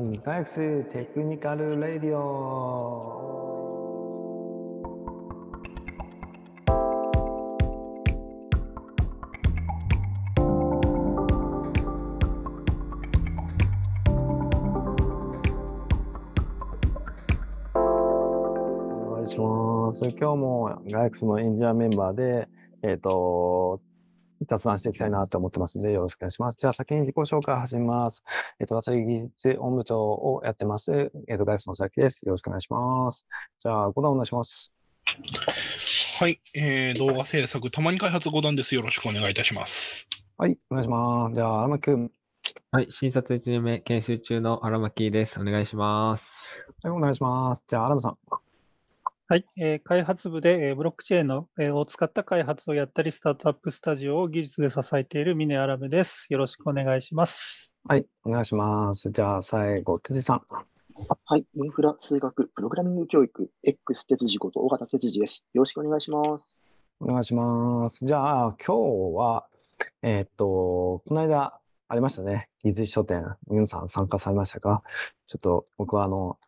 2回 X テクニカルレディオお願いします。今日もガイクスのエンジニアメンバーで、えっ、と、雑談していきたいなと思ってますので、よろしくお願いします。じゃあ、先に自己紹介を始めます。えっ、と、私、技術本部長をやってます。えっ、と、ガイクスの佐々木です。よろしくお願いします。じゃあ、ご段お願いします。はい、えー、動画制作、たまに開発5段です。よろしくお願いいたします。はい、お願いします。じゃあ、荒牧くん。はい、新卒1年目研修中の荒牧です。お願いします。はい、お願いします。じゃあ、荒牧さん。はい、えー開発部で、えーブロックチェーンの、えーを使った開発をやったり、スタートアップスタジオを技術で支えている峰アラムです。よろしくお願いします。はい、お願いします。じゃあ、最後、哲司さん。はい。インフラ、数学、プログラミング教育、X 哲司こと尾形哲司です。よろしくお願いします。お願いします。じゃあ、今日は、えーっと、この間ありましたね。技術書店。皆さん参加されましたかちょっと僕はあの、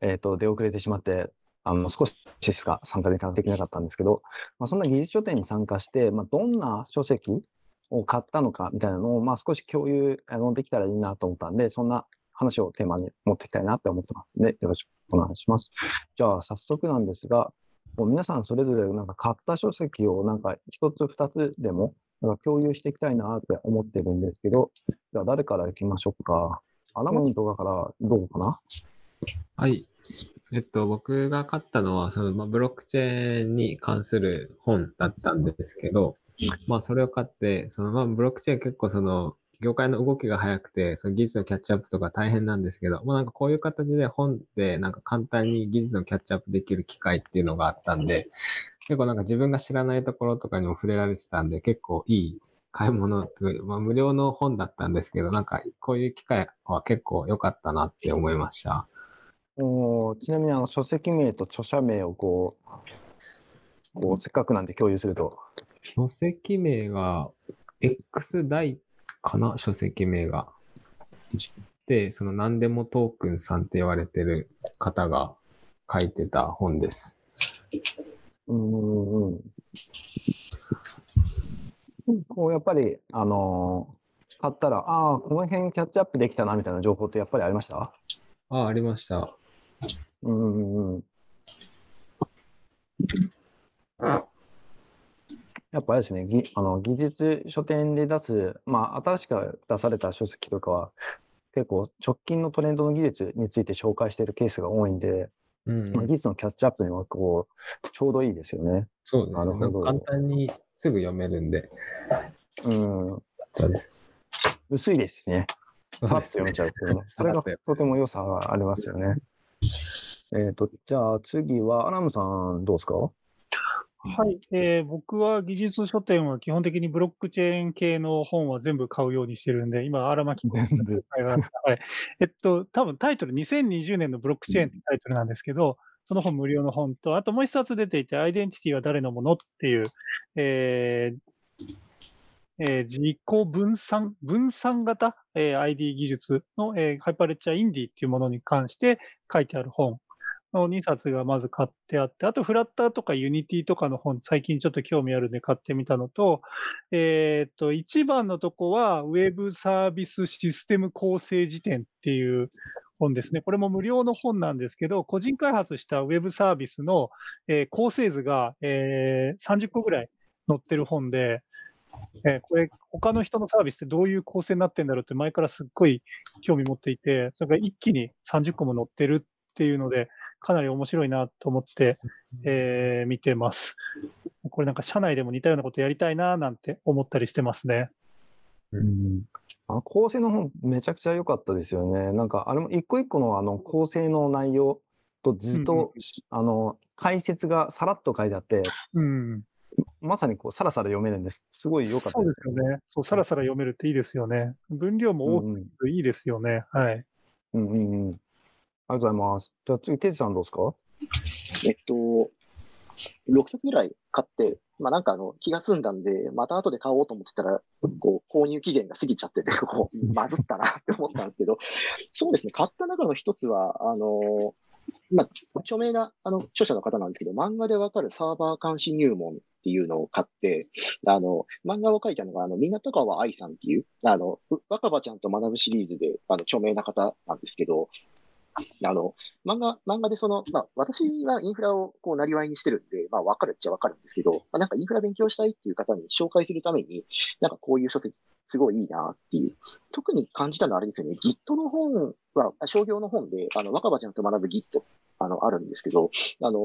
えーっと、出遅れてしまって、あの、少ししか参加できなかったんですけど、まあ、そんな技術書店に参加して、まあ、どんな書籍を買ったのかみたいなのを、まあ、少し共有あのできたらいいなと思ったんで、そんな話をテーマに持っていきたいなって思ってますので、よろしくお願いします。じゃあ、早速なんですが、もう皆さんそれぞれなんか買った書籍をなんか一つ二つでもなんか共有していきたいなって思ってるんですけど、じゃあ誰から行きましょうか。アナモンとかからどうかな、はい。えっと、僕が買ったのは、その、まあ、ブロックチェーンに関する本だったんですけど、まあ、それを買って、その、まあ、ブロックチェーン結構その、業界の動きが早くて、その技術のキャッチアップとか大変なんですけど、まあなんかこういう形で本でなんか簡単に技術のキャッチアップできる機会っていうのがあったんで、結構なんか自分が知らないところとかにも触れられてたんで、結構いい買い物まあ無料の本だったんですけど、なんかこういう機会は結構良かったなって思いました。おーちなみにあの書籍名と著者名をこう、こうせっかくなんで共有すると。書籍名が X 大かな？書籍名が。で、その何でもトークンさんって言われてる方が書いてた本です。うんうんうん。こうやっぱり、あのー買ったら、ああ、この辺キャッチアップできたなみたいな情報ってやっぱりありました？あ、ありました。うんうんうん。やっぱあれですね、ぎあの技術書店で出す、まあ、新しく出された書籍とかは、結構直近のトレンドの技術について紹介しているケースが多いんで、うんまあ、技術のキャッチアップにはこうちょうどいいですよね。そうですね。なるほどなんか簡単にすぐ読めるんで。うん、そうです。薄いですしね。さっと読めちゃうっていうね。それがとても良さがありますよね。えっ、と、じゃあ次は、アラムさんどうですか？はい、えー僕は技術書店は基本的にブロックチェーン系の本は全部買うようにしてるんで、今、荒牧君全部。はい。えっと、多分タイトル、2020年のブロックチェーンってタイトルなんですけど、その本無料の本と、あともう一冊出ていて、アイデンティティは誰のものっていう、えーえー自己分散、分散型、えー ID 技術の、えー Hyperledger Indy っていうものに関して書いてある本の2冊がまず買ってあって、あとフラッターとか Unity とかの本、最近ちょっと興味あるんで買ってみたのと、えーと、一番のとこは、ウェブサービスシステム構成事典っていう本ですね。これも無料の本なんですけど、個人開発したウェブサービスの、えー構成図が、えー30個ぐらい載ってる本で、えーこれ、他の人のサービスってどういう構成になってんだろうって前からすっごい興味持っていて、それが一気に30個も載ってるっていうので、かなり面白いなと思って、えー見てます。これなんか社内でも似たようなことやりたいななんて思ったりしてますね。うんあの構成の本、めちゃくちゃ良かったですよね。なんか、あれも一個一個のあの構成の内容とずっうんうんと、あの解説がさらっと書いてあって、うん。まさにこうさらさら読めるんです。すごい良かったそうでですよね。そう、さらさら読めるっていいですよね。分量も多うんうんくていいですよね。はい。うんうんうん。ありがとうございます。じゃあ次、テジさんどうですか？えっと、6冊ぐらい買って、まあなんかあの気が済んだんで、また後で買おうと思ってたら、こう購入期限が過ぎちゃってて、こう、まずったなって思ったんですけど、そうですね、買った中の一つは、あの、まあ、著名なあの著者の方なんですけど、漫画でわかるサーバー監視入門っていうのを買って、あの、漫画を書いたのが、あの、港川愛さんっていう、あの、若葉ちゃんと学ぶシリーズで、あの、著名な方なんですけど、あの、漫画、漫画でその、まあ、私はインフラをこう、なりわいにしてるんで、まあ、わかるっちゃわかるんですけど、まあ、なんかインフラ勉強したいっていう方に紹介するために、なんかこういう書籍、すごいいいなっていう。特に感じたのはあれですよね、Git の本は、商業の本で、あの、若葉ちゃんと学ぶ Git、あの、あるんですけど、あの、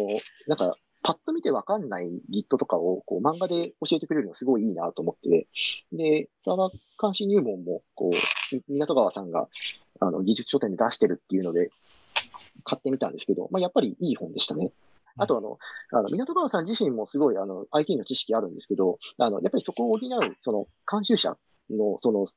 なんか、パッと見てわかんない Git とかをこう漫画で教えてくれるのすごいいいなと思って、で、サーバー監視入門も、こう、港川さんが、あの、技術書店で出してるっていうので、買ってみたんですけど、まあ、やっぱりいい本でしたね。あとあの、あの、港川さん自身もすごい、あの、IT の知識あるんですけど、あの、やっぱりそこを補う、その、監修者の、その、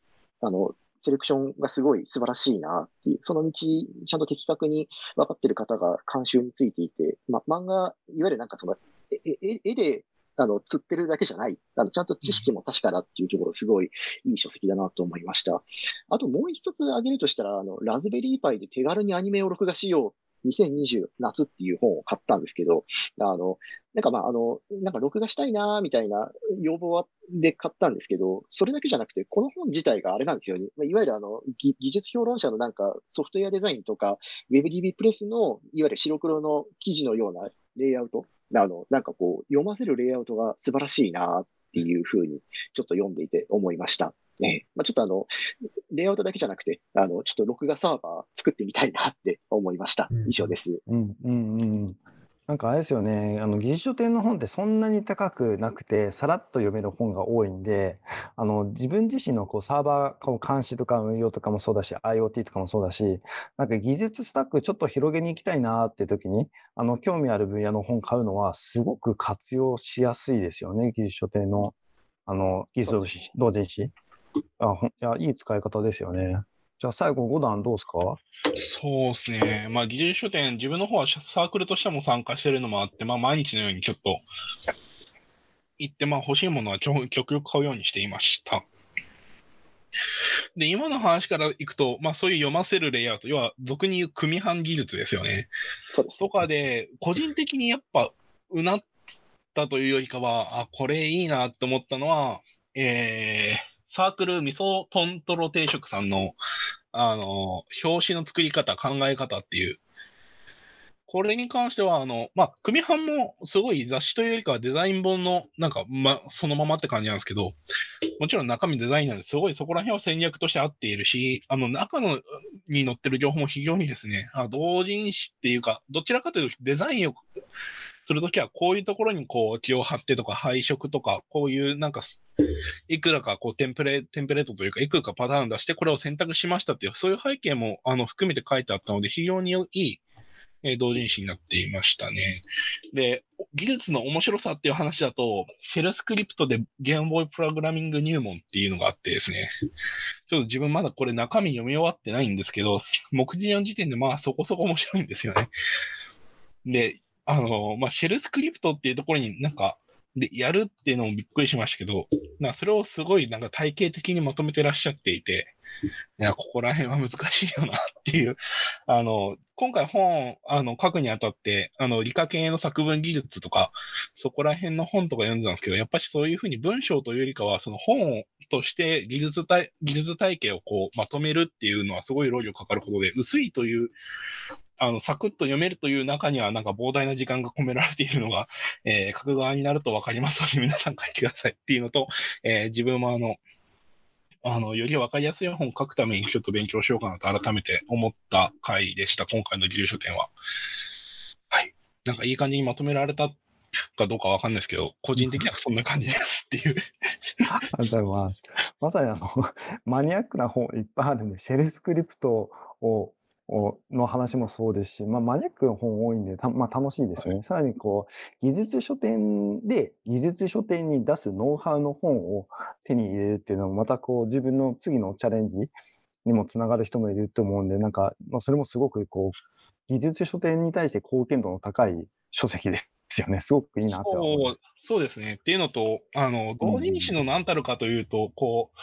あの、セレクションがすごい素晴らしいなっていう、その道、ちゃんと的確に分かってる方が監修についていて、ま、漫画、いわゆるなんかその、ええ絵で、あの、釣ってるだけじゃない。あの、ちゃんと知識も確かだっていうところ、すごいいい書籍だなと思いました。あともう一つ挙げるとしたら、あの、ラズベリーパイで手軽にアニメを録画しよう。2020夏っていう本を買ったんですけど、あの、なんかまあ、あの、なんか録画したいなみたいな要望で買ったんですけど、それだけじゃなくて、この本自体があれなんですよね。まあいわゆるあの、技術評論者のなんかソフトウェアデザインとか、WebDB プレスの、いわゆる白黒の記事のようなレイアウト、あの、なんかこう、読ませるレイアウトが素晴らしいなっていうふうに、ちょっと読んでいて思いました。ねまあ、ちょっとあの、レイアウトだけじゃなくて、あの、ちょっと録画サーバー作ってみたいなって思いましたうん。以上です。うんうんうん。なんかあれですよね、あの技術書店の本ってそんなに高くなくて、さらっと読める本が多いんで、あの自分自身のこうサーバーを監視とか運用とかもそうだし、IoT とかもそうだし、なんか技術スタックちょっと広げに行きたいなって時に、あの興味ある分野の本買うのはすごく活用しやすいですよね、技術書店のあの技術同人誌。あほんいや、いい使い方ですよね。じゃあ最後5段どうですか？そうですね。まあ、技術書店、自分の方はサークルとしても参加してるのもあって、まあ、毎日のようにちょっと行って、まあ、欲しいものは極極力買うようにしていました。で、今の話からいくと、まあ、そういう読ませるレイアウト、要は、俗に言う組版技術ですよね。そう。とかで、個人的にやっぱ、うなったというよりかは、あ、これいいなって思ったのは、えー、サークル味噌トントロ定食さんの、あの、表紙の作り方、考え方っていう。これに関しては、あの、まあ、組版もすごい雑誌というよりかはデザイン本の、なんか、ま、そのままって感じなんですけど、もちろん中身デザインなんですごいそこら辺は戦略として合っているし、あの、中の、に載ってる情報も非常にですね、あ同人誌っていうか、どちらかというとデザインをするときはこういうところにこう気を張ってとか配色とか、こういうなんか、いくらかこうテンプレ、テンプレートというか、いくらかパターン出してこれを選択しましたっていう、そういう背景もあの含めて書いてあったので、非常にいい、え同人誌になっていましたね。で、技術の面白さっていう話だと、シェルスクリプトでゲームボーイプログラミング入門っていうのがあってですね、ちょっと自分まだこれ中身読み終わってないんですけど、目次の時点でまあそこそこ面白いんですよね。で、あの、まあ、シェルスクリプトっていうところになんか、で、やるっていうのもびっくりしましたけど、なそれをすごいなんか体系的にまとめてらっしゃっていて、いや、ここら辺は難しいよなっていう、あの、今回本、あの、書くにあたって、あの、理科系の作文技術とか、そこら辺の本とか読んでたんですけど、やっぱりそういうふうに文章というよりかは、その本として技術体、技術体系をこう、まとめるっていうのはすごい労力かかることで、薄いという、あの、サクッと読めるという中には、なんか膨大な時間が込められているのが、えー書く側になると分かりますので、皆さん書いてくださいっていうのと、えー自分もあの、あの、より分かりやすい本を書くためにちょっと勉強しようかなと改めて思った回でした、今回の自由書店は。はい。なんかいい感じにまとめられたかどうかわかんないですけど、個人的にはそんな感じですっていう。あでもまあ、まさにあの、マニアックな本いっぱいあるんで、シェルスクリプトを、をの話もそうですし、まあ、マニアックな本多いんで、たまあ、楽しいですよね。さらにこう、技術書店で、技術書店に出すノウハウの本を手に入れるっていうのも、またこう、自分の次のチャレンジにもつながる人もいると思うんで、なんか、まあ、それもすごくこう、技術書店に対して貢献度の高い書籍ですよね。すごくいいなって思います。そうそうですね。っていうのと、あの、同人誌の何たるかというと、こう、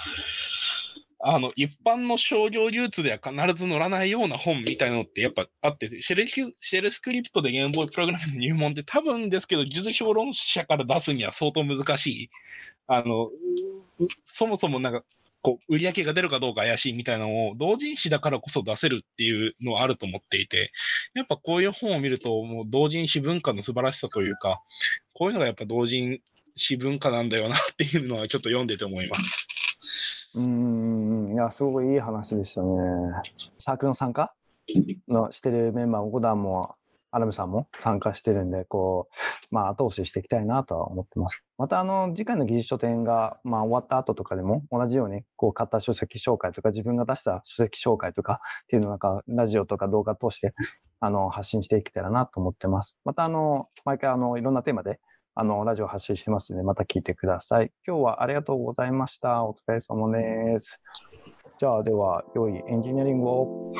あの、一般の商業流通では必ず載らないような本みたいなのってやっぱあって、シェルスシェルスクリプトでゲームボーイプログラムの入門って多分ですけど、技術評論者から出すには相当難しい。あの、そもそもなんか、こう、売り上げが出るかどうか怪しいみたいなのを同人誌だからこそ出せるっていうのはあると思っていて、やっぱこういう本を見ると、もう同人誌文化の素晴らしさというか、こういうのがやっぱ同人誌文化なんだよなっていうのはちょっと読んでて思います。うん、いや、すごいいい話でしたね。サークルの参加？のしてるメンバーも、ゴダンも、アラムさんも参加してるんで、こう、まあ、後押ししていきたいなとは思ってます。また、あの、次回の技術書店が、まあ、終わった後とかでも、同じように、こう、買った書籍紹介とか、自分が出した書籍紹介とかっていうのなんか、ラジオとか動画通して、あの、発信していけたらなと思ってます。また、あの、毎回、あの、いろんなテーマで、あの、ラジオ発信してますので、また聞いてください。今日はありがとうございました。お疲れ様です。じゃあ、では、良いエンジニアリングを。